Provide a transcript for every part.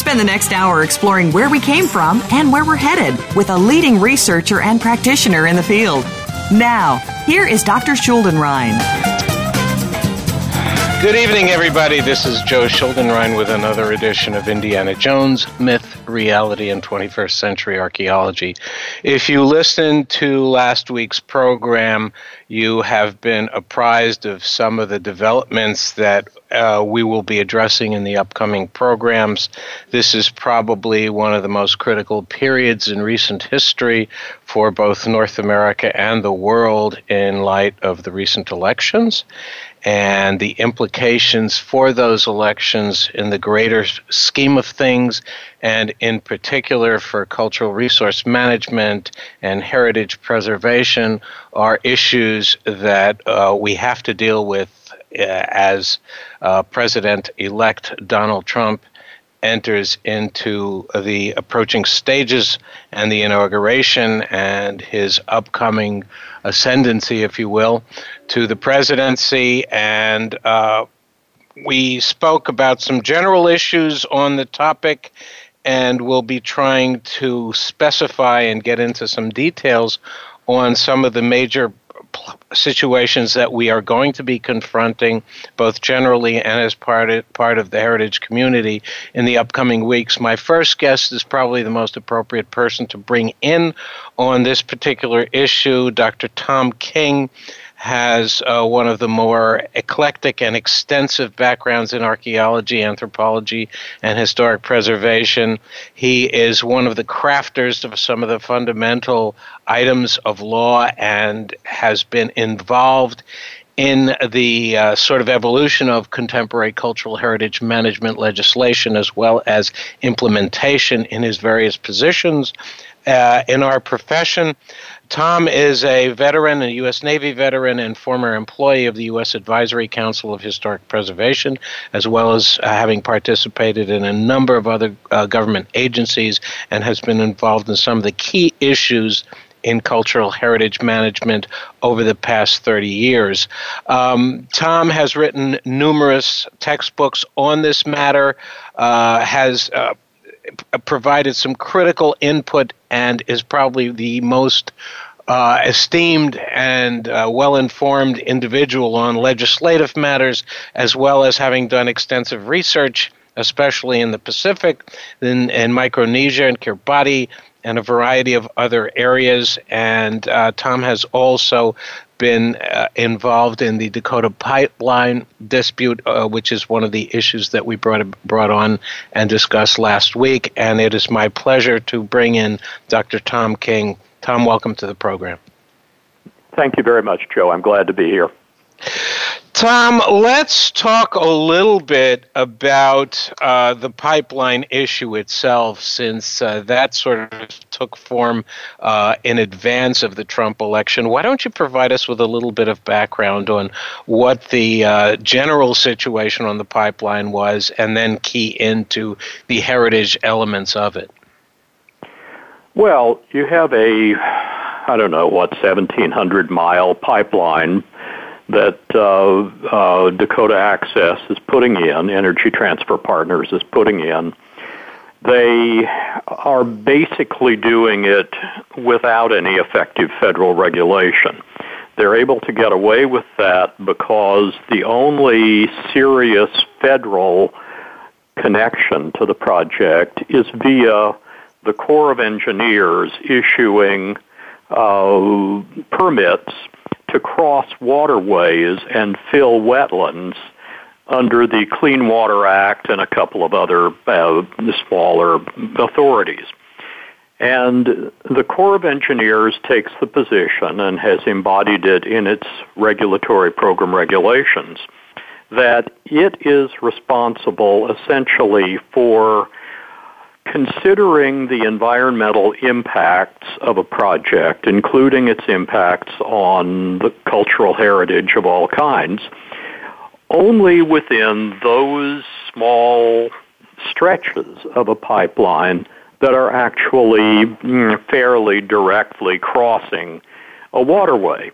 Spend the next hour exploring where we came from and where we're headed with a leading researcher and practitioner in the field. Now, here is Dr. Schuldenrein. Good evening, everybody. This is Joe Schuldenrein with another edition of Indiana Jones Myth, Reality, and 21st Century Archaeology. If you listened to last week's program, you have been apprised of some of the developments that uh, we will be addressing in the upcoming programs. This is probably one of the most critical periods in recent history for both North America and the world in light of the recent elections and the implications for those elections in the greater scheme of things, and in particular for cultural resource management and heritage preservation, are issues that uh, we have to deal with uh, as uh, President elect Donald Trump enters into the approaching stages and the inauguration and his upcoming ascendancy, if you will, to the presidency. And uh, we spoke about some general issues on the topic, and we'll be trying to specify and get into some details on some of the major situations that we are going to be confronting, both generally and as part of, part of the heritage community in the upcoming weeks. My first guest is probably the most appropriate person to bring in on this particular issue, Dr. Tom King has uh, one of the more eclectic and extensive backgrounds in archaeology, anthropology, and historic preservation. He is one of the crafters of some of the fundamental items of law and has been involved in the uh, sort of evolution of contemporary cultural heritage management legislation as well as implementation in his various positions uh, in our profession. Tom is a veteran, a U.S. Navy veteran, and former employee of the U.S. Advisory Council of Historic Preservation, as well as uh, having participated in a number of other uh, government agencies and has been involved in some of the key issues in cultural heritage management over the past 30 years. Um, Tom has written numerous textbooks on this matter, uh, has uh, provided some critical input and is probably the most uh, esteemed and uh, well informed individual on legislative matters, as well as having done extensive research, especially in the Pacific, in, in Micronesia and Kiribati, and a variety of other areas. And uh, Tom has also been uh, involved in the Dakota pipeline dispute, uh, which is one of the issues that we brought brought on and discussed last week. And it is my pleasure to bring in Dr. Tom King. Tom, welcome to the program. Thank you very much, Joe. I'm glad to be here. Tom, let's talk a little bit about uh, the pipeline issue itself, since uh, that sort of took form uh, in advance of the Trump election. Why don't you provide us with a little bit of background on what the uh, general situation on the pipeline was, and then key into the heritage elements of it? Well, you have a, I don't know, what, 1,700 mile pipeline that uh, uh, Dakota Access is putting in, Energy Transfer Partners is putting in, they are basically doing it without any effective federal regulation. They're able to get away with that because the only serious federal connection to the project is via the Corps of Engineers issuing uh, permits to cross waterways and fill wetlands under the Clean Water Act and a couple of other uh, smaller authorities. And the Corps of Engineers takes the position and has embodied it in its regulatory program regulations that it is responsible essentially for considering the environmental impacts of a project, including its impacts on the cultural heritage of all kinds, only within those small stretches of a pipeline that are actually mm, fairly directly crossing a waterway.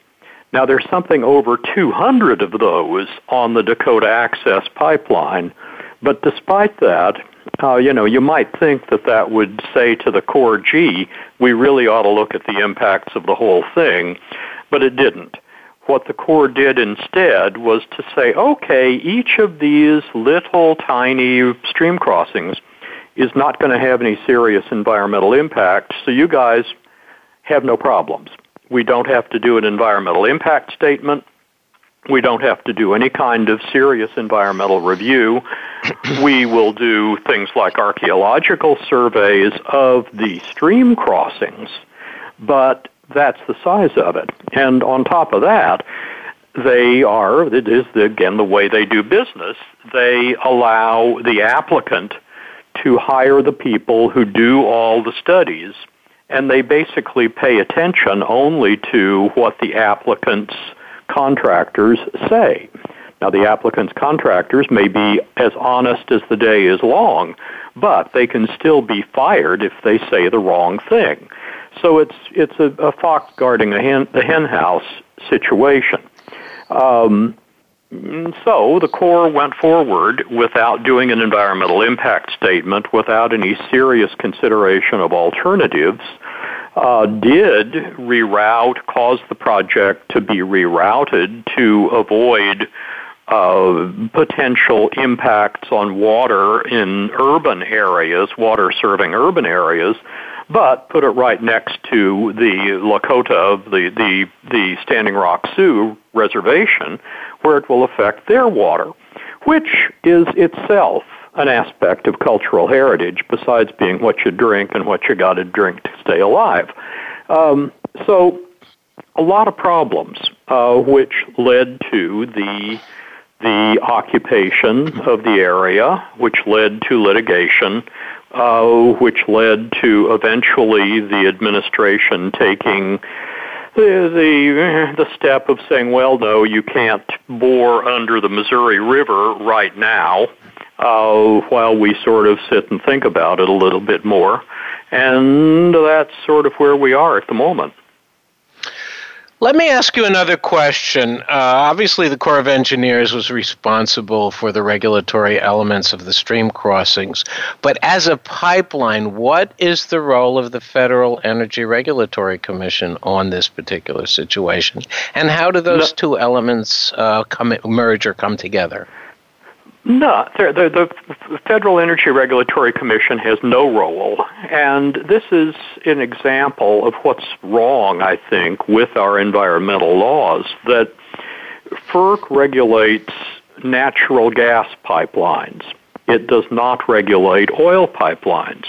Now, there's something over 200 of those on the Dakota Access Pipeline, but despite that, uh, you know, you might think that that would say to the Corps, gee, we really ought to look at the impacts of the whole thing, but it didn't. What the Corps did instead was to say, okay, each of these little tiny stream crossings is not going to have any serious environmental impact, so you guys have no problems. We don't have to do an environmental impact statement. We don't have to do any kind of serious environmental review. we will do things like archaeological surveys of the stream crossings, but that's the size of it. And on top of that, they are, it is again the way they do business, they allow the applicant to hire the people who do all the studies, and they basically pay attention only to what the applicant's contractors say. Now, the applicant's contractors may be as honest as the day is long, but they can still be fired if they say the wrong thing. So it's it's a, a fox guarding a hen, the hen house situation. Um, so the Corps went forward without doing an environmental impact statement, without any serious consideration of alternatives, uh, did reroute, cause the project to be rerouted to avoid uh, potential impacts on water in urban areas, water serving urban areas, but put it right next to the Lakota, the, the, the Standing Rock Sioux reservation, where it will affect their water, which is itself an aspect of cultural heritage besides being what you drink and what you got to drink to stay alive. Um, so, a lot of problems, uh, which led to the the occupation of the area, which led to litigation, uh, which led to eventually the administration taking the, the the step of saying, well, no, you can't bore under the Missouri River right now, uh, while we sort of sit and think about it a little bit more, and that's sort of where we are at the moment. Let me ask you another question. Uh, obviously, the Corps of Engineers was responsible for the regulatory elements of the stream crossings. But as a pipeline, what is the role of the Federal Energy Regulatory Commission on this particular situation? And how do those no. two elements uh, come, merge or come together? No, the, the, Federal Energy Regulatory Commission has no role, and this is an example of what's wrong, I think, with our environmental laws. That FERC regulates natural gas pipelines. It does not regulate oil pipelines.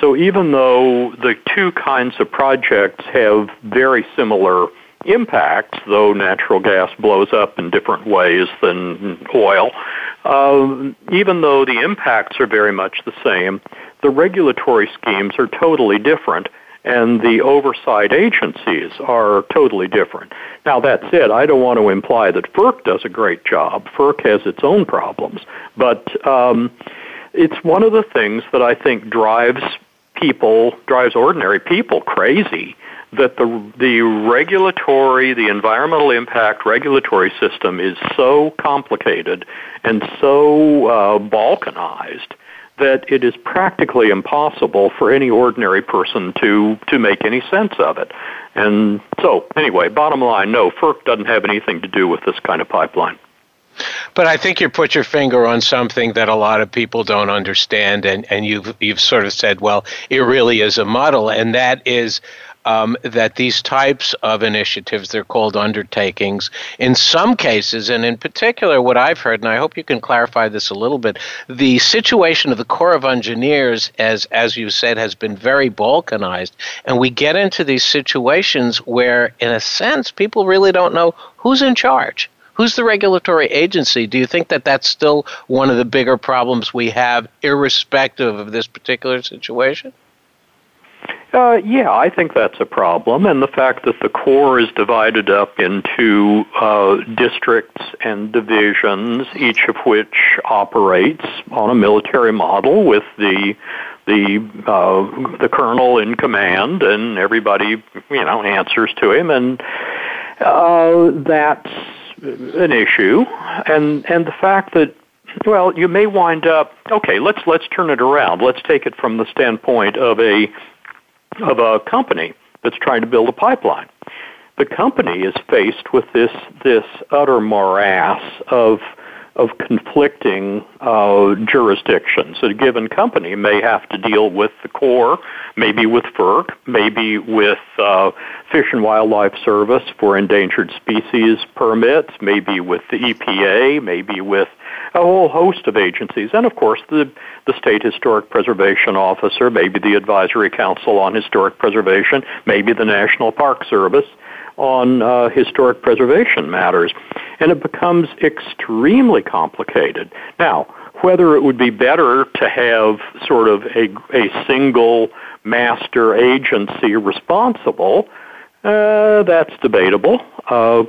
So even though the two kinds of projects have very similar impacts, though natural gas blows up in different ways than oil, uh, even though the impacts are very much the same, the regulatory schemes are totally different and the oversight agencies are totally different. Now, that said, I don't want to imply that FERC does a great job. FERC has its own problems. But um, it's one of the things that I think drives people, drives ordinary people crazy that the the regulatory, the environmental impact regulatory system is so complicated and so uh, balkanized that it is practically impossible for any ordinary person to, to make any sense of it. And so, anyway, bottom line, no, FERC doesn't have anything to do with this kind of pipeline. But I think you put your finger on something that a lot of people don't understand, and, and you've you've sort of said, well, it really is a muddle, and that is um, that these types of initiatives, they're called undertakings, in some cases, and in particular, what I've heard, and I hope you can clarify this a little bit, the situation of the Corps of Engineers, as as you said, has been very balkanized, and we get into these situations where, in a sense, people really don't know who's in charge. Who's the regulatory agency? Do you think that that's still one of the bigger problems we have, irrespective of this particular situation? Uh, yeah, I think that's a problem, and the fact that the Corps is divided up into uh, districts and divisions, each of which operates on a military model with the the uh, the colonel in command, and everybody you know answers to him, and uh, that's an issue, and and the fact that well, you may wind up okay. Let's let's turn it around. Let's take it from the standpoint of a of a company that's trying to build a pipeline. The company is faced with this this utter morass of of conflicting uh, jurisdictions. A given company may have to deal with the Corps, maybe with FERC, maybe with uh, Fish and Wildlife Service for endangered species permits, maybe with the EPA, maybe with a whole host of agencies, and of course the, the State Historic Preservation Officer, maybe the Advisory Council on Historic Preservation, maybe the National Park Service on uh, historic preservation matters. And it becomes extremely complicated. Now, whether it would be better to have sort of a, a single master agency responsible, uh, that's debatable. Uh,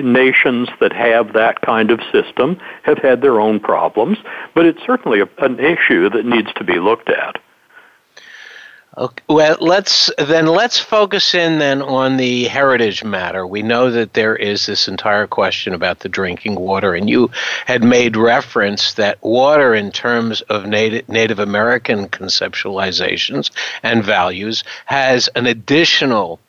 nations that have that kind of system have had their own problems, but it's certainly a, an issue that needs to be looked at. Okay, well, let's then let's focus in then on the heritage matter. We know that there is this entire question about the drinking water, and you had made reference that water, in terms of Native, Native American conceptualizations and values, has an additional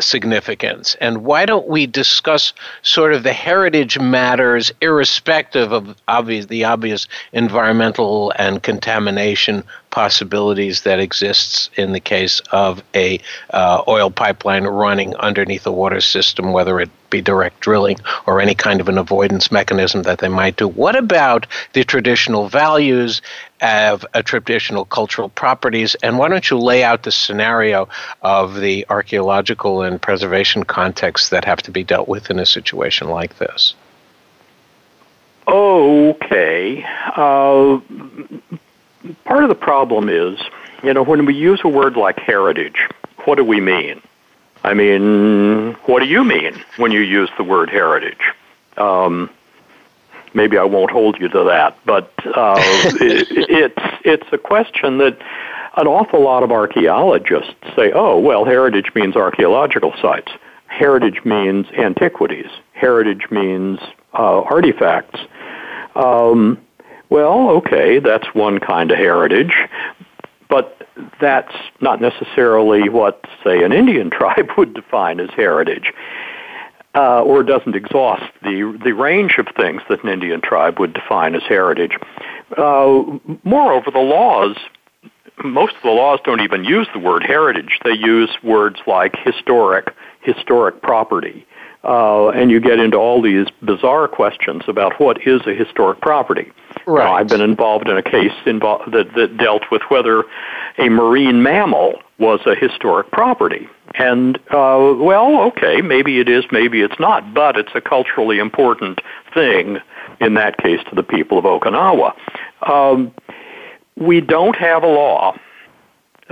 significance. And why don't we discuss sort of the heritage matters, irrespective of obvious, the obvious environmental and contamination possibilities that exists in the case of a uh, oil pipeline running underneath a water system, whether it be direct drilling or any kind of an avoidance mechanism that they might do. What about the traditional values of a traditional cultural properties? And why don't you lay out the scenario of the archaeological and preservation contexts that have to be dealt with in a situation like this? Okay. Uh, part of the problem is, you know, when we use a word like heritage, what do we mean? I mean, what do you mean when you use the word heritage? Um, maybe I won't hold you to that, but uh, it, it's it's a question that an awful lot of archaeologists say, "Oh, well, heritage means archaeological sites. Heritage means antiquities. Heritage means uh, artifacts." Um, well, okay, that's one kind of heritage, but that's not necessarily what, say, an Indian tribe would define as heritage. Uh, or doesn't exhaust the the range of things that an Indian tribe would define as heritage. Uh, moreover, the laws, most of the laws don't even use the word heritage. They use words like historic, historic property, uh, and you get into all these bizarre questions about what is a historic property. Right. Now, I've been involved in a case invo- that, that dealt with whether a marine mammal was a historic property. And, uh, well, okay, maybe it is, maybe it's not, but it's a culturally important thing, in that case, to the people of Okinawa. Um, we don't have a law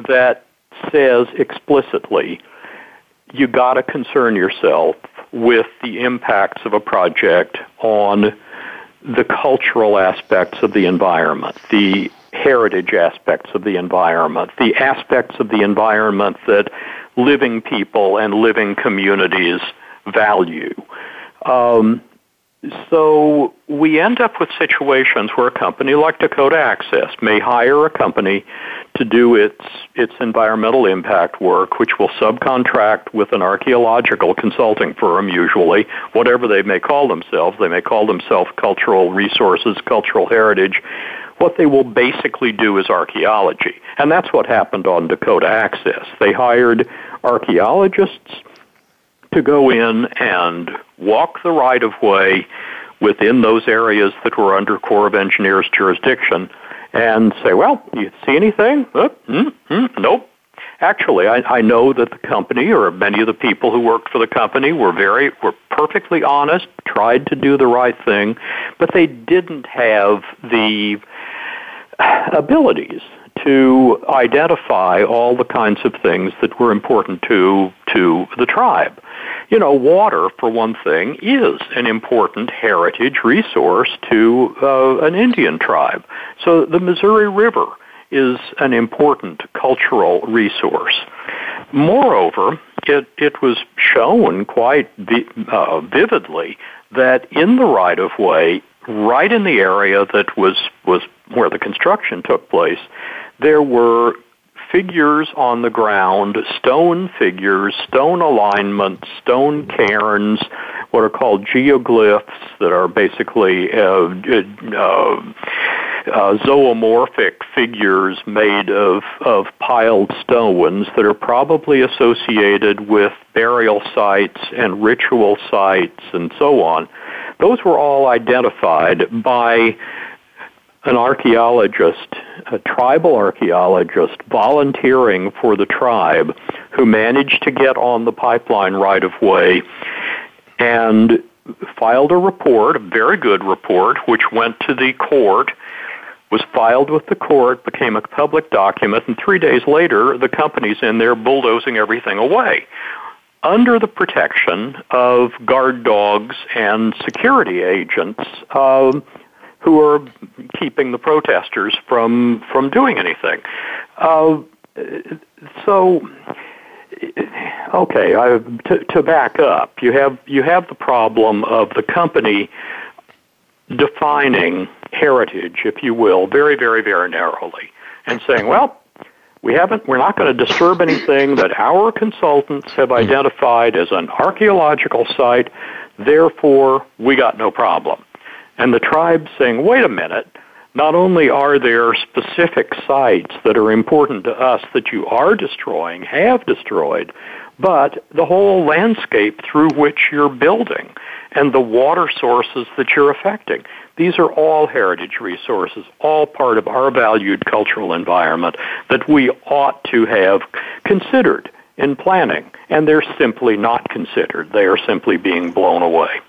that says explicitly you got to concern yourself with the impacts of a project on the cultural aspects of the environment, the heritage aspects of the environment, the aspects of the environment that living people and living communities value. Um, so we end up with situations where a company like Dakota Access may hire a company to do its its environmental impact work, which will subcontract with an archaeological consulting firm, usually, whatever they may call themselves. They may call themselves cultural resources, cultural heritage. What they will basically do is archaeology. And that's what happened on Dakota Access. They hired archaeologists to go in and walk the right of way within those areas that were under Corps of Engineers jurisdiction and say, well, you see anything? Mm, mm, nope. Actually, I, I know that the company or many of the people who worked for the company were very, were perfectly honest, tried to do the right thing, but they didn't have the abilities to identify all the kinds of things that were important to to the tribe. You know, water, for one thing, is an important heritage resource to uh, an Indian tribe. So the Missouri River is an important cultural resource. Moreover, it, it was shown quite vi- uh, vividly that in the right of way, right in the area that was, was where the construction took place, there were figures on the ground, stone figures, stone alignments, stone cairns, what are called geoglyphs that are basically uh, uh, uh, zoomorphic figures made of, of piled stones that are probably associated with burial sites and ritual sites and so on. Those were all identified by an archaeologist, a tribal archaeologist, volunteering for the tribe who managed to get on the pipeline right of way and filed a report, a very good report, which went to the court, was filed with the court, became a public document, and three days later, the company's in there bulldozing everything away under the protection of guard dogs and security agents. Um, who are keeping the protesters from from doing anything. Uh, so, okay, I, to, to back up, you have you have the problem of the company defining heritage, if you will, very, very, very narrowly, and saying, well, we haven't, we're not going to disturb anything that our consultants have hmm. identified as an archaeological site. Therefore, we got no problem. And the tribe saying, wait a minute, not only are there specific sites that are important to us that you are destroying, have destroyed, but the whole landscape through which you're building and the water sources that you're affecting. These are all heritage resources, all part of our valued cultural environment that we ought to have considered in planning, and they're simply not considered. They are simply being blown away.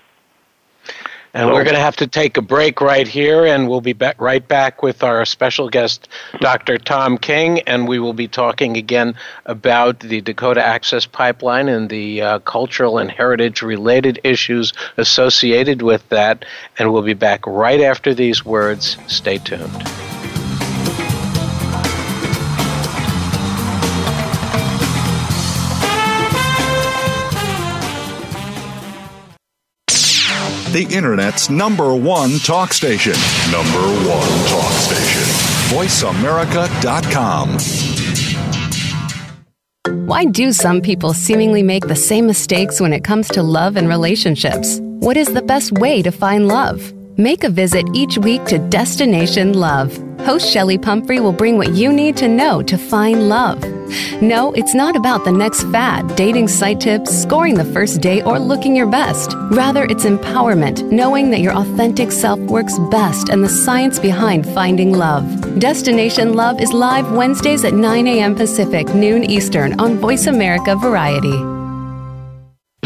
And we're going to have to take a break right here, and we'll be back, right back with our special guest, Dr. Tom King, and we will be talking again about the Dakota Access Pipeline and the uh, cultural and heritage related issues associated with that. And we'll be back right after these words. Stay tuned. The Internet's number one talk station. Number one talk station. VoiceAmerica.com. Why do some people seemingly make the same mistakes when it comes to love and relationships? What is the best way to find love? Make a visit each week to Destination Love. Host Shelly Pumphrey will bring what you need to know to find love. No, it's not about the next fad, dating site tips, scoring the first date, or looking your best. Rather, it's empowerment, knowing that your authentic self works best and the science behind finding love. Destination Love is live Wednesdays at 9 a.m. Pacific, noon Eastern on Voice America Variety.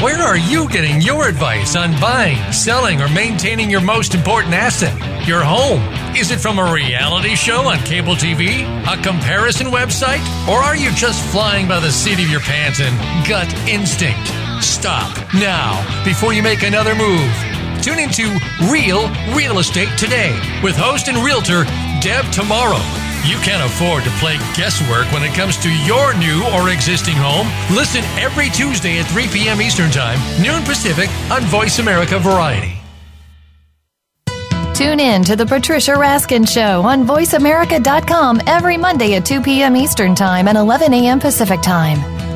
Where are you getting your advice on buying, selling, or maintaining your most important asset, your home? Is it from a reality show on cable TV, a comparison website, or are you just flying by the seat of your pants and gut instinct? Stop now before you make another move. Tune into Real Real Estate today with host and realtor Deb Tomorrow you can't afford to play guesswork when it comes to your new or existing home. Listen every Tuesday at 3 p.m. Eastern Time, noon Pacific on Voice America Variety. Tune in to The Patricia Raskin Show on VoiceAmerica.com every Monday at 2 p.m. Eastern Time and 11 a.m. Pacific Time.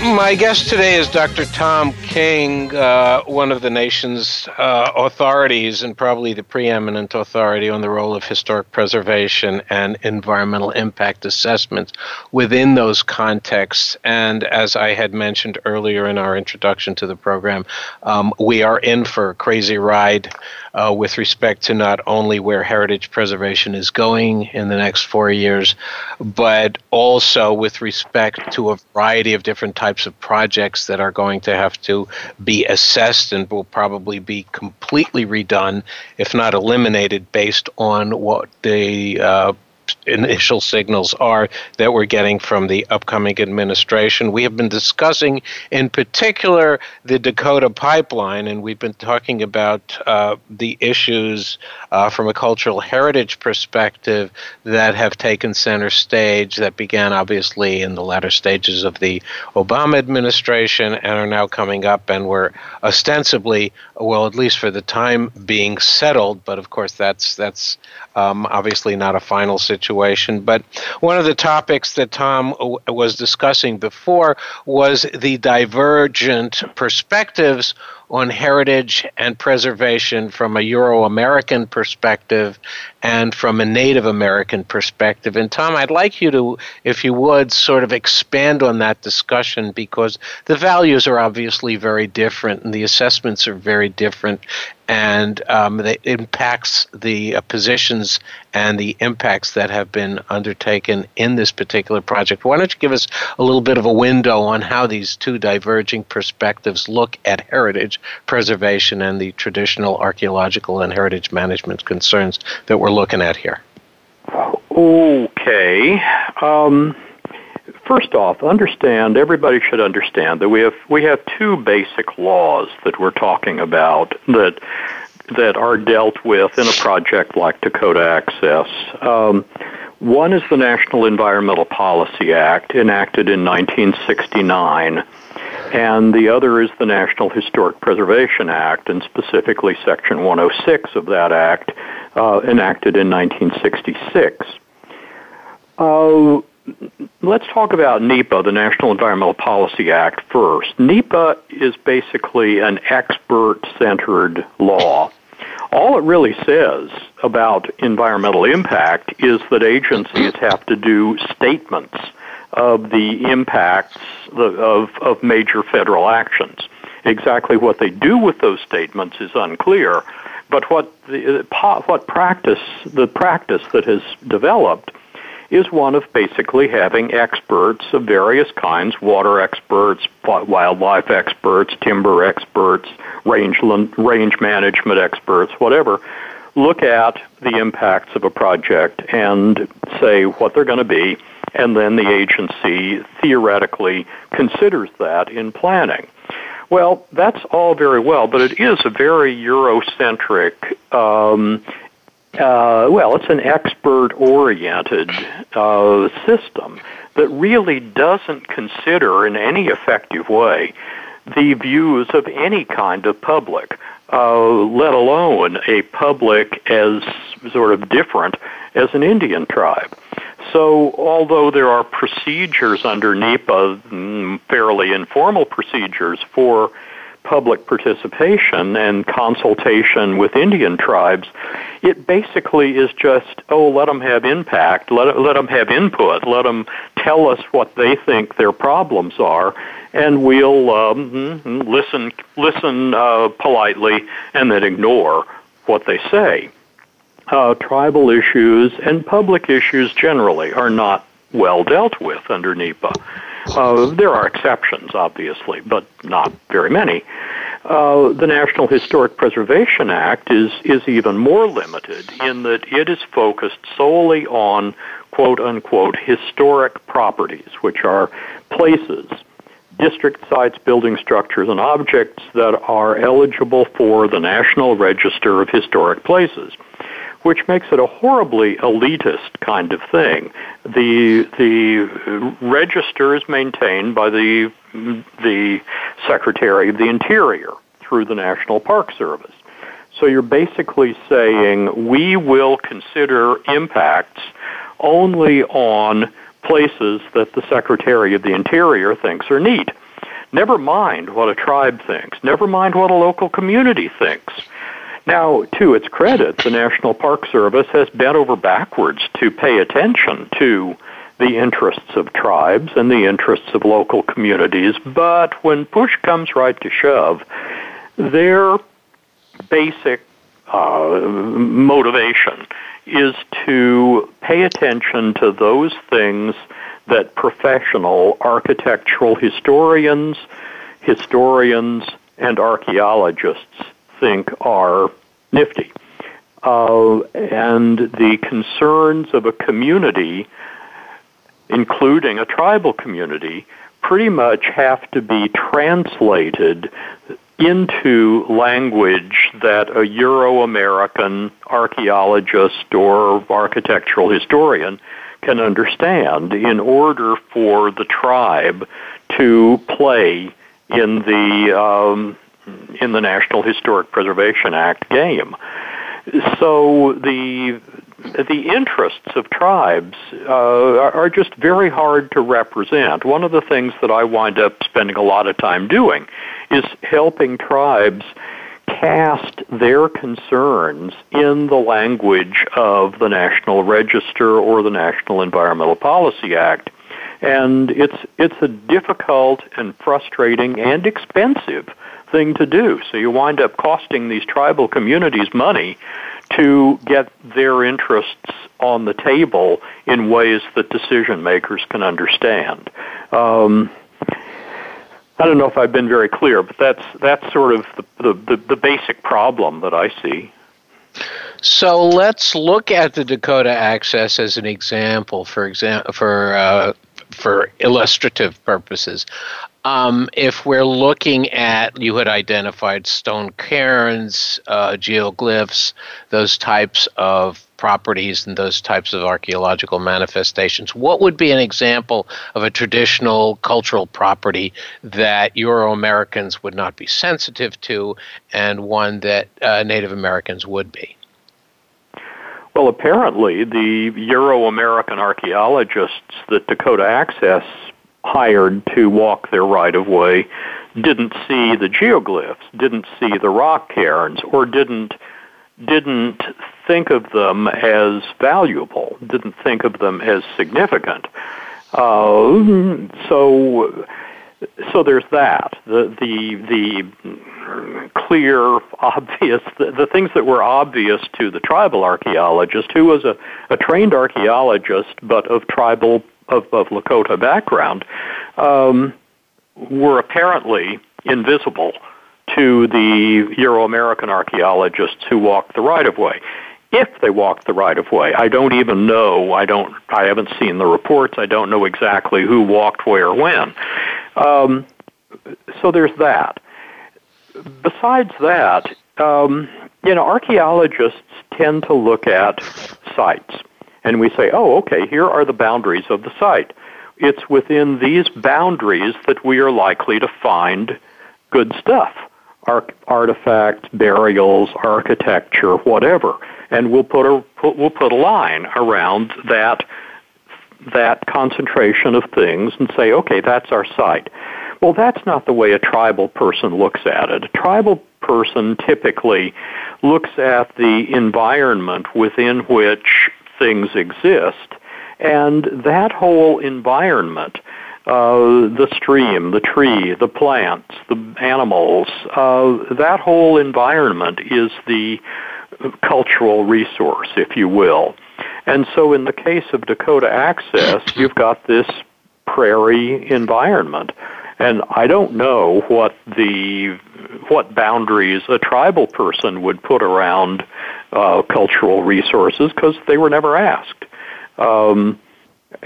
My guest today is Dr. Tom King, uh, one of the nation's uh, authorities and probably the preeminent authority on the role of historic preservation and environmental impact assessments within those contexts. And as I had mentioned earlier in our introduction to the program, um, we are in for a crazy ride uh, with respect to not only where heritage preservation is going in the next four years, but also with respect to a variety of different types of projects that are going to have to be assessed and will probably be completely redone, if not eliminated, based on what the uh, initial signals are that we're getting from the upcoming administration. We have been discussing, in particular, the Dakota pipeline, and we've been talking about uh, the issues uh, from a cultural heritage perspective that have taken center stage, that began obviously in the latter stages of the Obama administration and are now coming up and were ostensibly, well, at least for the time being settled, but of course that's that's um, obviously not a final situation. But one of the topics that Tom was discussing before was the divergent perspectives on heritage and preservation from a Euro American perspective and from a Native American perspective. And Tom, I'd like you to, if you would, sort of expand on that discussion because the values are obviously very different and the assessments are very different and um, it impacts the uh, positions and the impacts that have been undertaken in this particular project. Why don't you give us a little bit of a window on how these two diverging perspectives look at heritage preservation and the traditional archaeological and heritage management concerns that we're looking at here? Okay. Um, first off, understand everybody should understand that we have we have two basic laws that we're talking about that that are dealt with in a project like Dakota Access. Um, one is the National Environmental Policy Act, enacted in 1969, and the other is the National Historic Preservation Act, and specifically Section 106 of that act, uh, enacted in 1966. Uh, let's talk about NEPA, the National Environmental Policy Act, first. NEPA is basically an expert centered law. All it really says about environmental impact is that agencies have to do statements of the impacts of, of major federal actions. Exactly what they do with those statements is unclear, but what the uh, what practice the practice that has developed is one of basically having experts of various kinds water experts, wildlife experts, timber experts, range, range management experts, whatever look at the impacts of a project and say what they're going to be, and then the agency theoretically considers that in planning. Well, that's all very well, but it is a very Eurocentric um, uh, well, it's an expert oriented uh, system that really doesn't consider in any effective way the views of any kind of public, uh, let alone a public as sort of different as an Indian tribe. So, although there are procedures under NEPA, mm, fairly informal procedures for public participation and consultation with Indian tribes, it basically is just, oh, let them have impact, let, let them have input, let them tell us what they think their problems are, and we'll um, mm-hmm, listen, listen uh, politely and then ignore what they say. Uh, tribal issues and public issues generally are not well dealt with under NEPA. Uh, there are exceptions, obviously, but not very many. Uh, the National Historic Preservation Act is is even more limited in that it is focused solely on quote unquote historic properties, which are places, district sites, building structures, and objects that are eligible for the National Register of Historic Places which makes it a horribly elitist kind of thing. The the register is maintained by the the Secretary of the Interior through the National Park Service. So you're basically saying we will consider impacts only on places that the Secretary of the Interior thinks are neat. Never mind what a tribe thinks. Never mind what a local community thinks. Now, to its credit, the National Park Service has bent over backwards to pay attention to the interests of tribes and the interests of local communities, but when push comes right to shove, their basic uh, motivation is to pay attention to those things that professional architectural historians, historians, and archaeologists think are nifty. Uh, and the concerns of a community, including a tribal community, pretty much have to be translated into language that a Euro American archaeologist or architectural historian can understand in order for the tribe to play in the um, in the National Historic Preservation Act game. So the the interests of tribes uh, are just very hard to represent. One of the things that I wind up spending a lot of time doing is helping tribes cast their concerns in the language of the National Register or the National Environmental Policy Act. And it's it's a difficult and frustrating and expensive thing to do. So you wind up costing these tribal communities money to get their interests on the table in ways that decision makers can understand. Um, I don't know if I've been very clear, but that's that's sort of the, the, the basic problem that I see. So let's look at the Dakota Access as an example, for example, for uh, for illustrative purposes. Um, if we're looking at, you had identified stone cairns, uh, geoglyphs, those types of properties and those types of archaeological manifestations. What would be an example of a traditional cultural property that Euro Americans would not be sensitive to and one that uh, Native Americans would be? Well, apparently, the Euro American archaeologists that Dakota Access hired to walk their right of way didn't see the geoglyphs, didn't see the rock cairns, or didn't didn't think of them as valuable, didn't think of them as significant. Uh, so, so there's that. The the the clear, obvious, the, the things that were obvious to the tribal archaeologist, who was a, a trained archaeologist but of tribal of, of Lakota background um, were apparently invisible to the Euro American archaeologists who walked the right of way. If they walked the right of way, I don't even know. I don't. I haven't seen the reports. I don't know exactly who walked where when. Um, so there's that. Besides that, um, you know, archaeologists tend to look at sites and we say, oh, okay, here are the boundaries of the site. It's within these boundaries that we are likely to find good stuff artifacts, burials, architecture, whatever. And we'll put a we'll put a line around that that concentration of things and say, okay, that's our site. Well, that's not the way a tribal person looks at it. A tribal person typically looks at the environment within which things exist, and that whole environment uh, the stream, the tree, the plants, the animals, uh, that whole environment is the cultural resource, if you will. And so in the case of Dakota Access, you've got this prairie environment. And I don't know what the what boundaries a tribal person would put around uh, cultural resources because they were never asked. Um,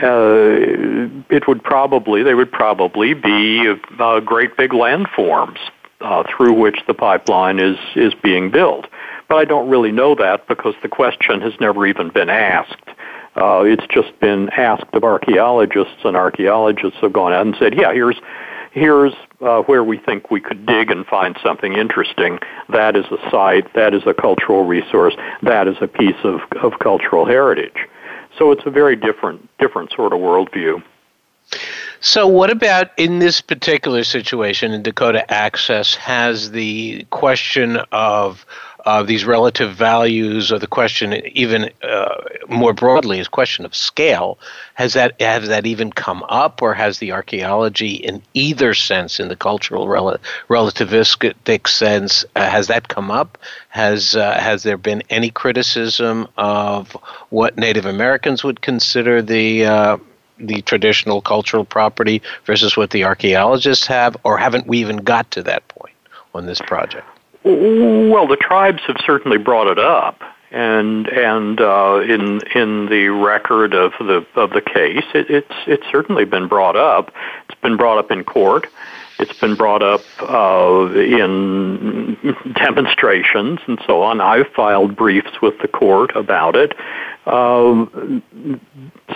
uh, it would probably they would probably be uh, great big landforms uh, through which the pipeline is is being built. But I don't really know that because the question has never even been asked. Uh, it's just been asked of archaeologists, and archaeologists have gone out and said, "Yeah, here's here's uh, where we think we could dig and find something interesting. That is a site. That is a cultural resource. That is a piece of of cultural heritage." So it's a very different different sort of worldview. So, what about in this particular situation in Dakota Access? Has the question of uh, these relative values, or the question even uh, more broadly, is question of scale, has that has that even come up, or has the archaeology, in either sense, in the cultural rel- relativistic sense, uh, has that come up? Has uh, has there been any criticism of what Native Americans would consider the uh, the traditional cultural property versus what the archaeologists have, or haven't we even got to that point on this project? Well, the tribes have certainly brought it up, and and uh, in in the record of the of the case, it, it's it's certainly been brought up. It's been brought up in court. It's been brought up uh, in demonstrations and so on. I've filed briefs with the court about it. Um,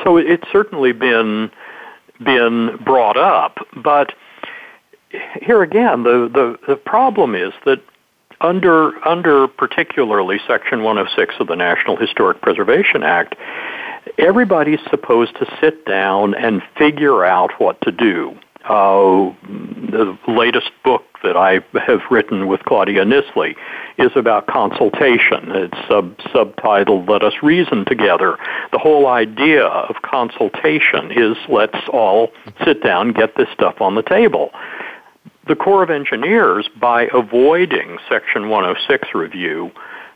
so it's certainly been been brought up, but here again, the, the, the problem is that under under particularly Section 106 of the National Historic Preservation Act, everybody's supposed to sit down and figure out what to do. Uh, the latest book that I have written with Claudia Nissley is about consultation. It's sub- subtitled Let Us Reason Together. The whole idea of consultation is let's all sit down, get this stuff on the table. The Corps of Engineers, by avoiding Section 106 review,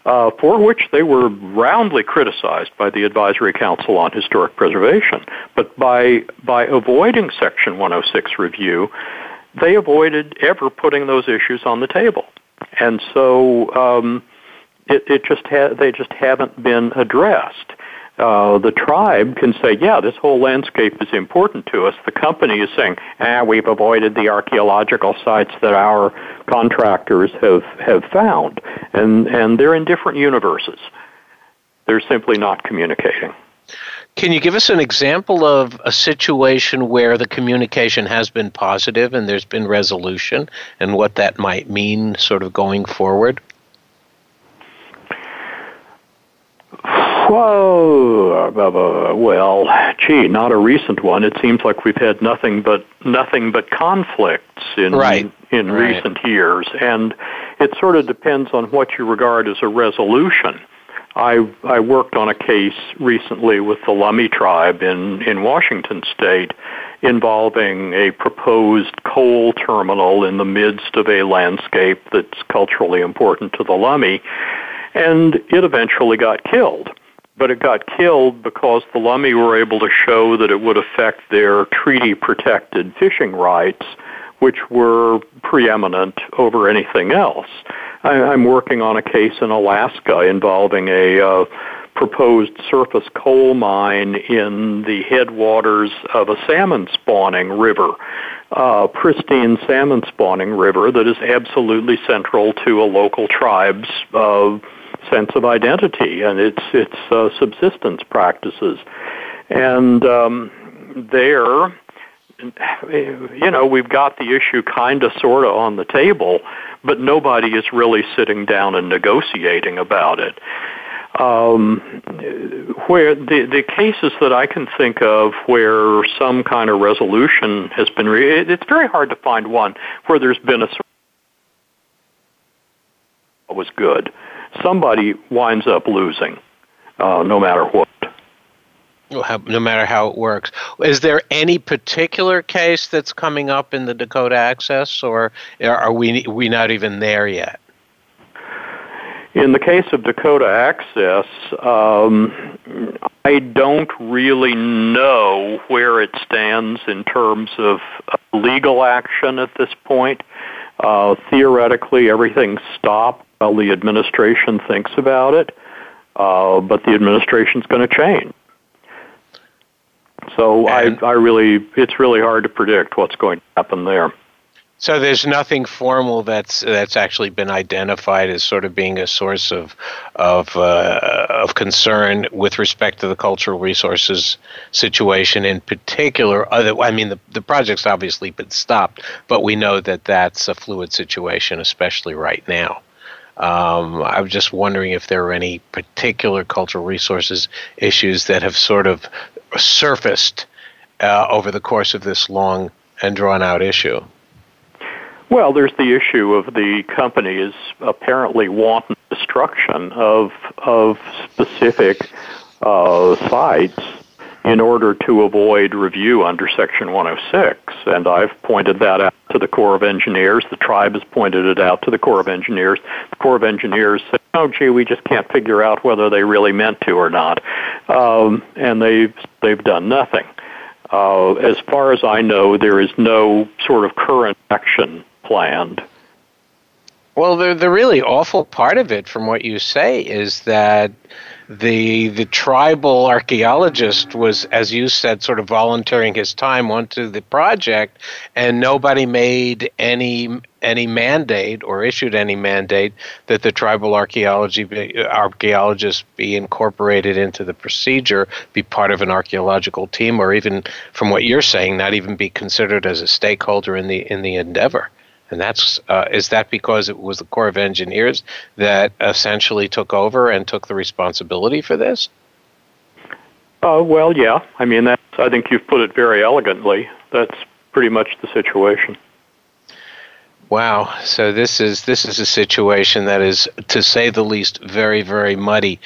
uh, for which they were roundly criticized by the Advisory Council on Historic Preservation. But by, by avoiding Section 106 review, they avoided ever putting those issues on the table. And so um, it, it just ha- they just haven't been addressed. Uh, the tribe can say, yeah, this whole landscape is important to us. The company is saying, ah, we've avoided the archaeological sites that our contractors have, have found. And, and they're in different universes. They're simply not communicating. Can you give us an example of a situation where the communication has been positive and there's been resolution and what that might mean sort of going forward? Whoa, well, gee, not a recent one. It seems like we've had nothing but nothing but conflicts in right. in right. recent years, and it sort of depends on what you regard as a resolution. I I worked on a case recently with the Lummi tribe in in Washington state involving a proposed coal terminal in the midst of a landscape that's culturally important to the Lummi and it eventually got killed but it got killed because the Lummi were able to show that it would affect their treaty protected fishing rights, which were preeminent over anything else. I, am working on a case in Alaska involving a uh, proposed surface coal mine in the headwaters of a salmon spawning river. Uh, pristine salmon spawning river that is absolutely central to a local tribe's uh, sense of identity and its its uh, subsistence practices. And um, there, you know, we've got the issue kind of sort of on the table, but nobody is really sitting down and negotiating about it. Um, where the the cases that I can think of where some kind of resolution has been, re- it's very hard to find one where there's been a sort of was good. Somebody winds up losing, uh, no matter what. No matter how it works. Is there any particular case that's coming up in the Dakota Access, or are we we not even there yet? In the case of Dakota Access, um, I don't really know where it stands in terms of legal action at this point. Uh, theoretically, everything's stopped while the administration thinks about it, uh, but the administration's going to change. So I, I really, it's really hard to predict what's going to happen there. So there's nothing formal that's that's actually been identified as sort of being a source of of uh, of concern with respect to the cultural resources situation in particular. Other, I mean, the the project's obviously been stopped, but we know that that's a fluid situation, especially right now. Um, I'm just wondering if there are any particular cultural resources issues that have sort of surfaced uh, over the course of this long and drawn out issue. Well, there's the issue of the companies apparently wanton destruction of of specific uh, sites in order to avoid review under Section 106. And I've pointed that out to the Corps of Engineers. The tribe has pointed it out to the Corps of Engineers. The Corps of Engineers said, "Oh, gee, we just can't figure out whether they really meant to or not," um, and they've they've done nothing. Uh, as far as I know, there is no sort of current action planned. Well, the the really awful part of it, from what you say, is that the the tribal archaeologist was, as you said, sort of volunteering his time onto the project, and nobody made any any mandate or issued any mandate that the tribal archaeology be, archaeologist be incorporated into the procedure, be part of an archaeological team, or even, from what you're saying, not even be considered as a stakeholder in the in the endeavor. And that's uh, is that because it was the Corps of Engineers that essentially took over and took the responsibility for this? Uh, well, yeah. I mean, that's, I think you've put it very elegantly. That's pretty much the situation. Wow. So this is this is a situation that is, to say the least, very very muddy.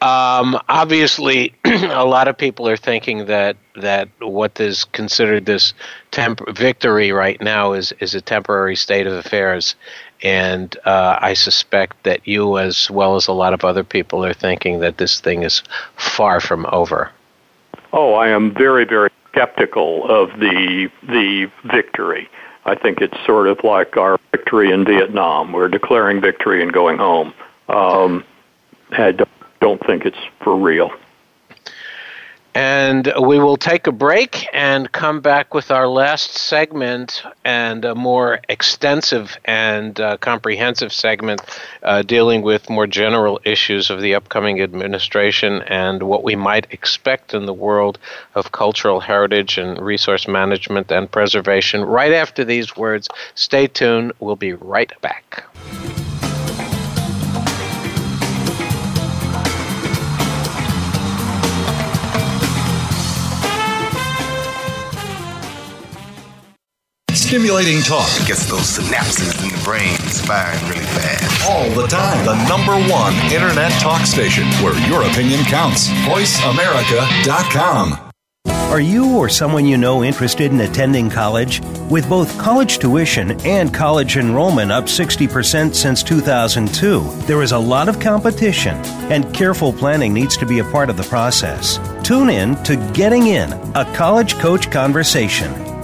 Um, obviously, a lot of people are thinking that that what is considered this temp- victory right now is is a temporary state of affairs, and uh, I suspect that you, as well as a lot of other people, are thinking that this thing is far from over. Oh, I am very very skeptical of the the victory. I think it's sort of like our victory in Vietnam. We're declaring victory and going home. Um, I don't think it's for real. And we will take a break and come back with our last segment and a more extensive and uh, comprehensive segment uh, dealing with more general issues of the upcoming administration and what we might expect in the world of cultural heritage and resource management and preservation. Right after these words, stay tuned. We'll be right back. Stimulating talk. Gets those synapses in the brain firing really fast. All the time. The number one internet talk station where your opinion counts. VoiceAmerica.com. Are you or someone you know interested in attending college? With both college tuition and college enrollment up 60% since 2002, there is a lot of competition, and careful planning needs to be a part of the process. Tune in to Getting In, a college coach conversation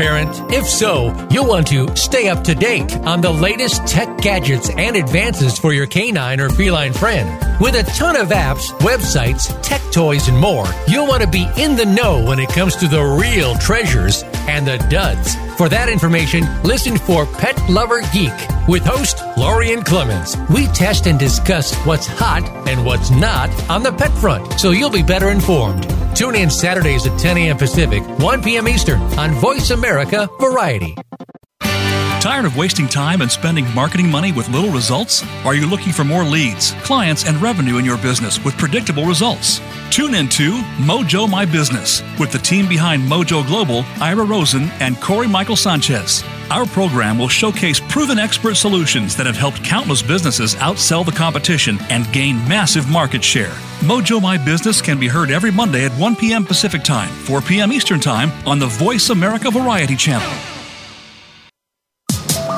parent? If so, you'll want to stay up to date on the latest tech gadgets and advances for your canine or feline friend. With a ton of apps, websites, tech toys, and more, you'll want to be in the know when it comes to the real treasures and the duds. For that information, listen for Pet Lover Geek with host Lorien Clemens. We test and discuss what's hot and what's not on the pet front, so you'll be better informed. Tune in Saturdays at 10 a.m. Pacific, 1 p.m. Eastern on Voice America Variety. Tired of wasting time and spending marketing money with little results? Are you looking for more leads, clients, and revenue in your business with predictable results? Tune in to Mojo My Business with the team behind Mojo Global, Ira Rosen, and Corey Michael Sanchez. Our program will showcase proven expert solutions that have helped countless businesses outsell the competition and gain massive market share. Mojo My Business can be heard every Monday at 1 p.m. Pacific Time, 4 p.m. Eastern Time on the Voice America Variety Channel.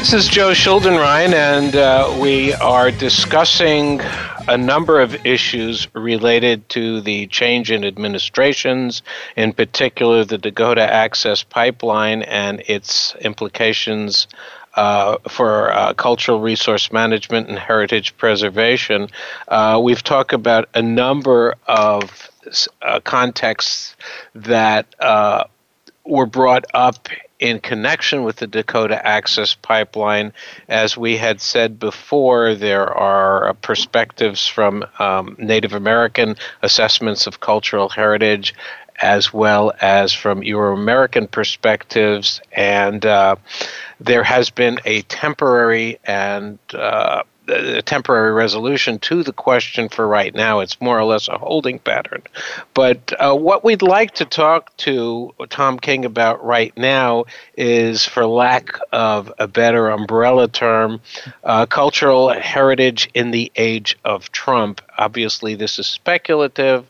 This is Joe Schuldenrein, and uh, we are discussing a number of issues related to the change in administrations, in particular the Dakota Access Pipeline and its implications uh, for uh, cultural resource management and heritage preservation. Uh, we've talked about a number of uh, contexts that uh, were brought up in connection with the Dakota Access Pipeline. As we had said before, there are perspectives from um, Native American assessments of cultural heritage. As well as from Euro American perspectives, and uh, there has been a temporary and uh, a temporary resolution to the question for right now. It's more or less a holding pattern. But uh, what we'd like to talk to Tom King about right now is, for lack of a better umbrella term, uh, cultural heritage in the age of Trump. Obviously, this is speculative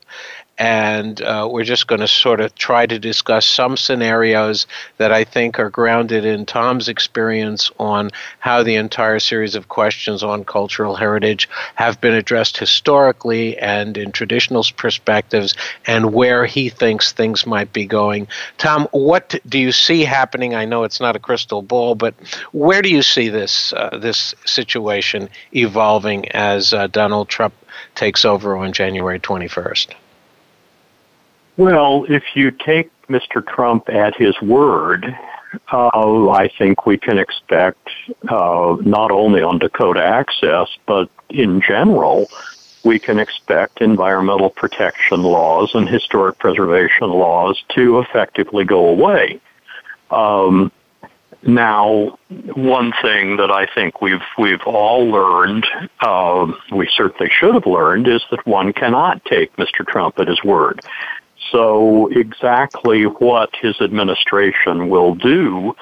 and uh, we're just going to sort of try to discuss some scenarios that I think are grounded in Tom's experience on how the entire series of questions on cultural heritage have been addressed historically and in traditional perspectives, and where he thinks things might be going. Tom, what do you see happening? I know it's not a crystal ball, but where do you see this uh, this situation evolving as uh, Donald Trump takes over on January 21st? Well, if you take Mr. Trump at his word, uh, I think we can expect uh, not only on Dakota access, but in general, we can expect environmental protection laws and historic preservation laws to effectively go away. Um, now, one thing that I think we've we've all learned, uh, we certainly should have learned, is that one cannot take Mr. Trump at his word. So exactly what his administration will do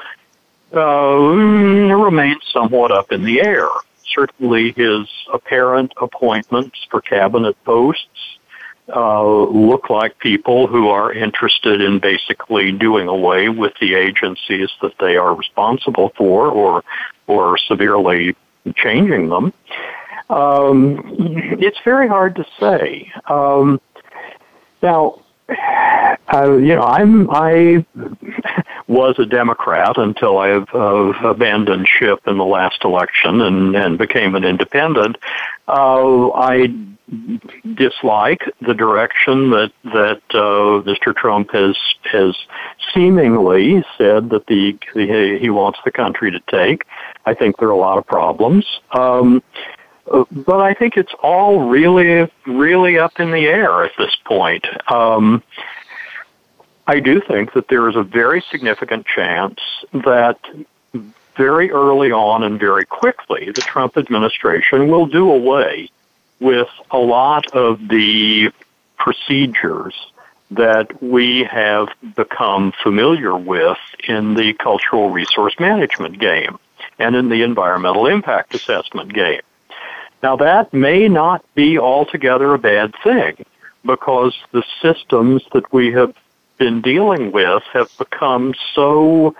uh, remains somewhat up in the air. Certainly his apparent appointments for cabinet posts uh, look like people who are interested in basically doing away with the agencies that they are responsible for or or severely changing them. Um, it's very hard to say. Um, now, uh, you know, I'm I was a Democrat until I uh, abandoned ship in the last election and and became an independent. Uh, I dislike the direction that that uh, Mr. Trump has has seemingly said that the, the he wants the country to take. I think there are a lot of problems. Um, but I think it's all really, really up in the air at this point. Um, I do think that there is a very significant chance that very early on and very quickly the Trump administration will do away with a lot of the procedures that we have become familiar with in the cultural resource management game and in the environmental impact assessment game. Now that may not be altogether a bad thing because the systems that we have been dealing with have become so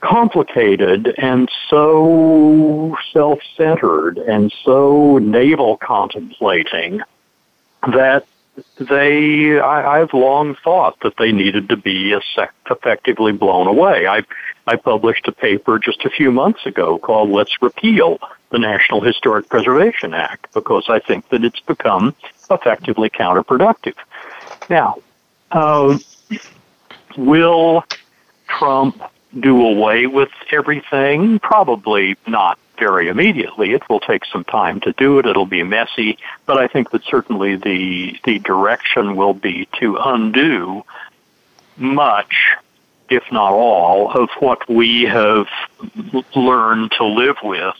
complicated and so self-centered and so navel contemplating that they I, I've long thought that they needed to be effectively blown away. I I published a paper just a few months ago called "Let's Repeal the National Historic Preservation Act" because I think that it's become effectively counterproductive. Now, uh, will Trump do away with everything? Probably not very immediately. It will take some time to do it. It'll be messy, but I think that certainly the the direction will be to undo much, if not all, of what we have learned to live with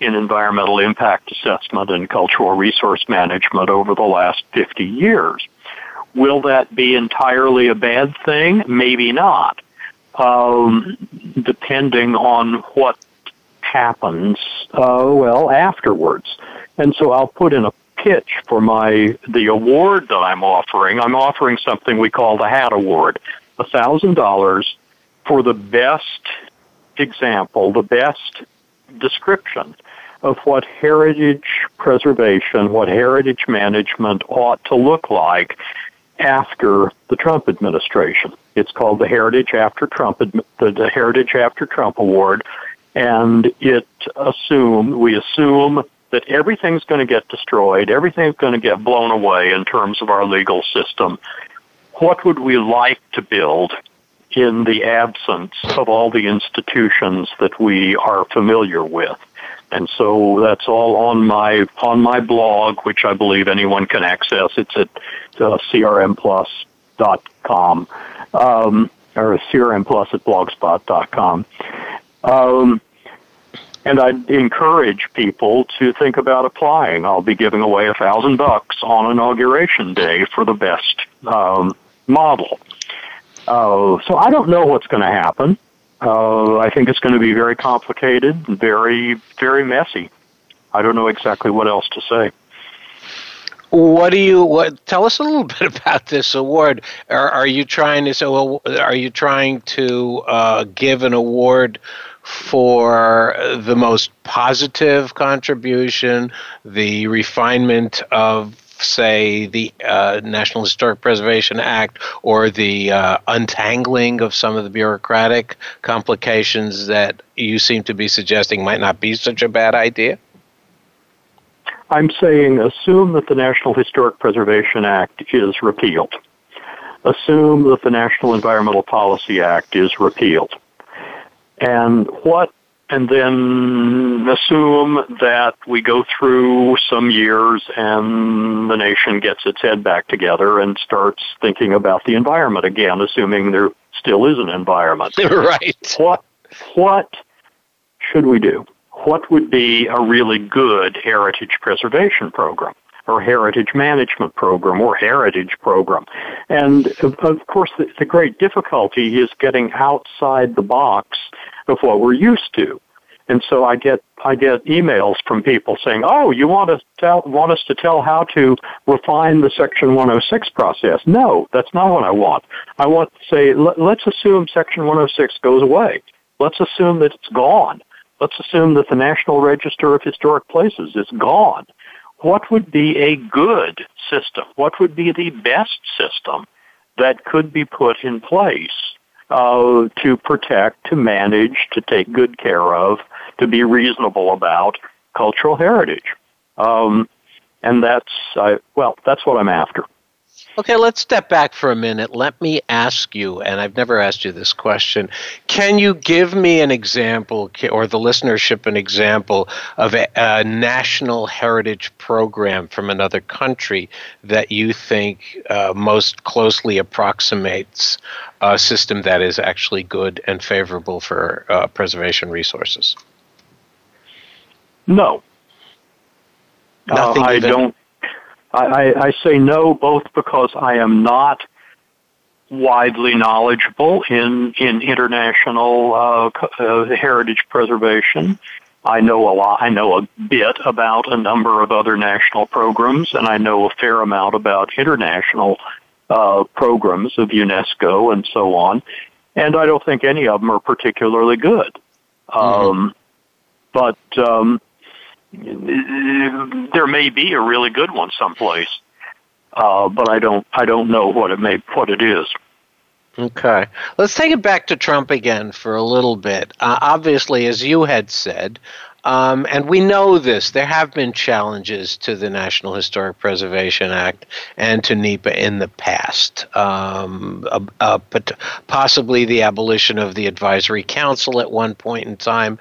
in environmental impact assessment and cultural resource management over the last 50 years. Will that be entirely a bad thing? Maybe not. Um, depending on what happens, uh, well, afterwards. And so I'll put in a pitch for my, the award that I'm offering. I'm offering something we call the Hat Award. A thousand dollars for the best example, the best description of what heritage preservation, what heritage management ought to look like after the Trump administration. It's called the Heritage After Trump, the, Heritage After Trump Award, and it assume we assume that everything's going to get destroyed, everything's going to get blown away in terms of our legal system. What would we like to build in the absence of all the institutions that we are familiar with? And so that's all on my on my blog, which I believe anyone can access. It's at uh, crmplus.com um, or crmplus at blogspot.com. Um, and I encourage people to think about applying. I'll be giving away a thousand bucks on inauguration day for the best um, model. Uh, so I don't know what's going to happen. Uh, I think it's going to be very complicated, very, very messy. I don't know exactly what else to say. What do you what? Tell us a little bit about this award. Are, are you trying to so? Are you trying to uh, give an award for the most positive contribution, the refinement of say, the uh, National Historic Preservation Act or the uh, untangling of some of the bureaucratic complications that you seem to be suggesting might not be such a bad idea? I'm saying assume that the National Historic Preservation Act is repealed. Assume that the National Environmental Policy Act is repealed. And what and then assume that we go through some years and the nation gets its head back together and starts thinking about the environment again, assuming there still is an environment. right. What what should we do? What would be a really good heritage preservation program? or heritage management program or heritage program. And of course, the, the, great difficulty is getting outside the box of what we're used to. And so I get I get emails from people saying, "Oh, you want to tell want us to tell how to refine the Section 106 process?" No, that's not what I want. I want to say, let's assume Section 106 goes away. Let's assume that it's gone. Let's assume that the National Register of Historic Places is gone. What would be a good system? What would be the best system that could be put in place uh, to protect, to manage, to take good care of, to be reasonable about cultural heritage. Um, and that's, I, well, that's what I'm after. Okay, let's step back for a minute. Let me ask you, and I've never asked you this question. Can you give me an example, or the listenership an example, of a, a national heritage program from another country that you think uh, most closely approximates a system that is actually good and favorable for uh, preservation resources? No. Uh, I even? don't I, I, say no both because I am not widely knowledgeable in in international uh, uh, heritage preservation. I know a lot. I know a bit about a number of other national programs, and I know a fair amount about international uh, programs of UNESCO and so on. And I don't think any of them are particularly good. Mm-hmm. Um, but um, there may be a really good one someplace, uh, but I don't I don't know what it may what it is. Okay, let's take it back to Trump again for a little bit. Uh, obviously, as you had said, um, and we know this. There have been challenges to the National Historic Preservation Act and to NEPA in the past. Um, uh, uh, but possibly the abolition of the Advisory Council at one point in time.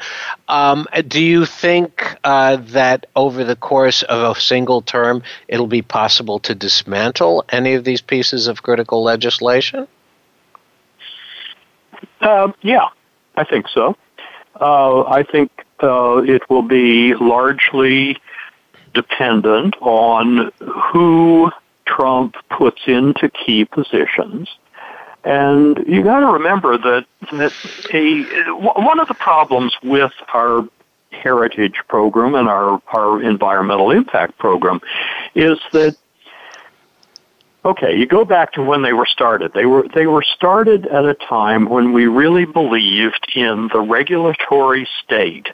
Um, do you think uh, that over the course of a single term, it'll be possible to dismantle any of these pieces of critical legislation? Uh, yeah, I think so. Uh, I think uh, it will be largely dependent on who Trump puts into key positions. And you got to remember that, that a, one of the problems with our heritage program and our, our environmental impact program is that Okay, you go back to when they were started. They were they were started at a time when we really believed in the regulatory state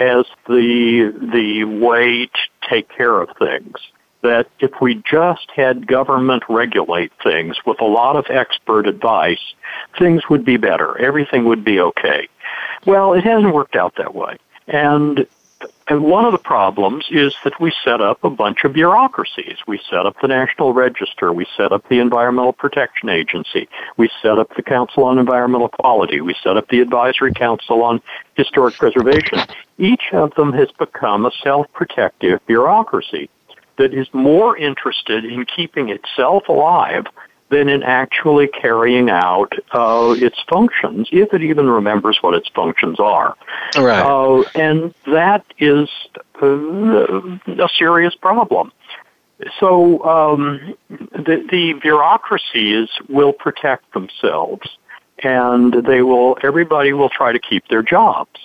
as the the way to take care of things. That if we just had government regulate things with a lot of expert advice, things would be better. Everything would be okay. Well, it hasn't worked out that way. And and one of the problems is that we set up a bunch of bureaucracies. We set up the National Register. We set up the Environmental Protection Agency. We set up the Council on Environmental Quality. We set up the Advisory Council on Historic Preservation. Each of them has become a self-protective bureaucracy that is more interested in keeping itself alive than in actually carrying out uh, its functions, if it even remembers what its functions are. Right. Uh, and that is uh, a serious problem. So um, the, the bureaucracies will protect themselves, and they will. Everybody will try to keep their jobs.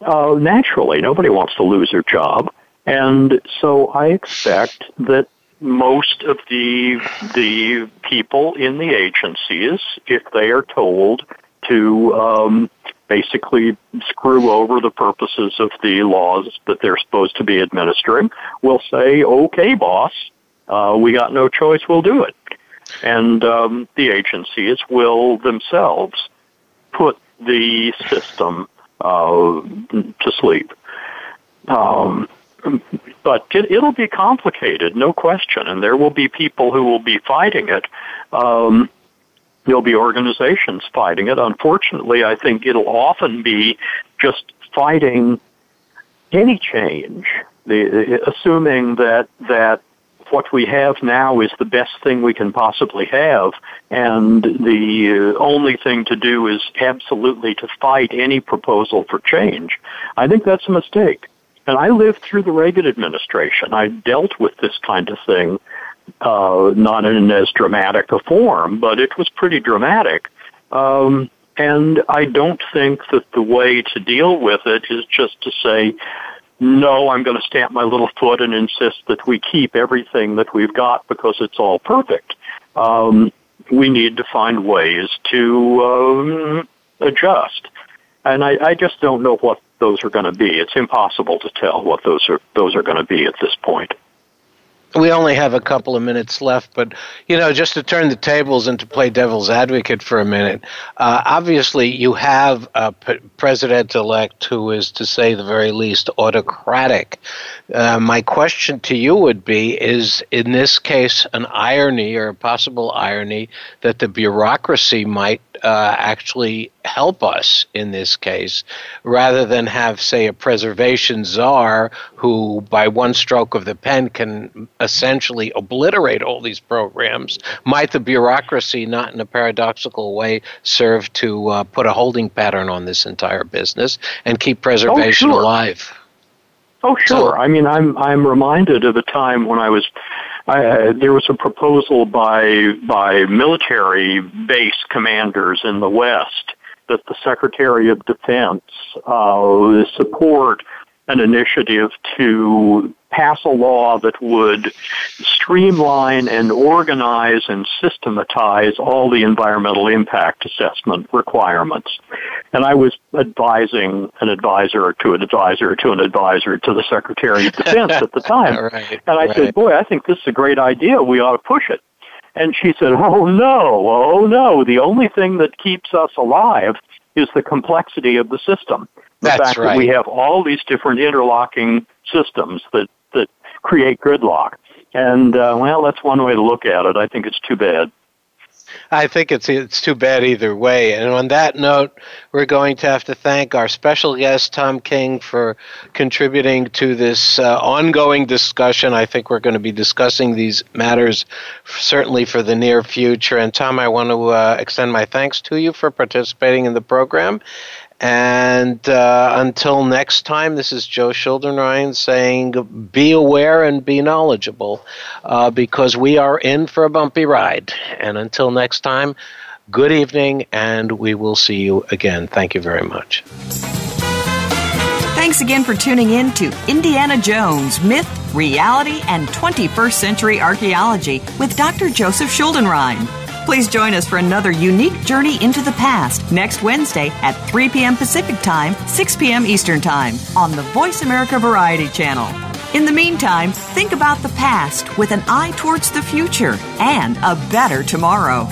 Uh, naturally, nobody wants to lose their job, and so I expect that most of the the people in the agencies, if they are told to um, basically screw over the purposes of the laws that they're supposed to be administering, will say, "Okay, boss, uh, we got no choice. We'll do it." And um, the agencies will themselves put the system uh, to sleep. Um, but it, it'll be complicated, no question, and there will be people who will be fighting it. Um, there'll be organizations fighting it. Unfortunately, I think it'll often be just fighting any change, the, assuming that that what we have now is the best thing we can possibly have, and the only thing to do is absolutely to fight any proposal for change. I think that's a mistake. And I lived through the Reagan administration. I dealt with this kind of thing, uh, not in as dramatic a form, but it was pretty dramatic. Um, and I don't think that the way to deal with it is just to say, no, I'm going to stamp my little foot and insist that we keep everything that we've got because it's all perfect. Um, we need to find ways to um, adjust. And I, I just don't know what those are going to be. It's impossible to tell what those are those are going to be at this point. we only have a couple of minutes left, but you know, just to turn the tables and to play devil's advocate for a minute, uh, obviously you have a p- president-elect who is, to say the very least, autocratic. Uh, my question to you would be: Is in this case an irony or a possible irony that the bureaucracy might uh, actually help us in this case, rather than have, say, a preservation czar who, by one stroke of the pen, can essentially obliterate all these programs? Might the bureaucracy, not in a paradoxical way, serve to uh, put a holding pattern on this entire business and keep preservation oh, sure. alive? Oh, sure. So, I mean, I'm I'm reminded of a time when I was uh, there was a proposal by by military base commanders in the West that the Secretary of Defense uh, support an initiative to pass a law that would streamline and organize and systematize all the environmental impact assessment requirements. And I was advising an advisor to an advisor to an advisor to the Secretary of Defense at the time. right, and I right. said, boy, I think this is a great idea. We ought to push it. And she said, oh no, oh no, the only thing that keeps us alive is the complexity of the system. The That's fact right. that we have all these different interlocking systems that, that create gridlock. And, uh, well, that's one way to look at it. I think it's too bad. I think it's it's too bad either way. And on that note, we're going to have to thank our special guest Tom King for contributing to this uh, ongoing discussion. I think we're going to be discussing these matters certainly for the near future. And Tom, I want to uh, extend my thanks to you for participating in the program. And uh, until next time, this is Joe Schuldenrein saying be aware and be knowledgeable uh, because we are in for a bumpy ride. And until next time, good evening, and we will see you again. Thank you very much. Thanks again for tuning in to Indiana Jones Myth, Reality, and 21st Century Archaeology with Dr. Joseph Schuldenrein. Please join us for another unique journey into the past next Wednesday at 3 p.m. Pacific Time, 6 p.m. Eastern Time on the Voice America Variety Channel. In the meantime, think about the past with an eye towards the future and a better tomorrow.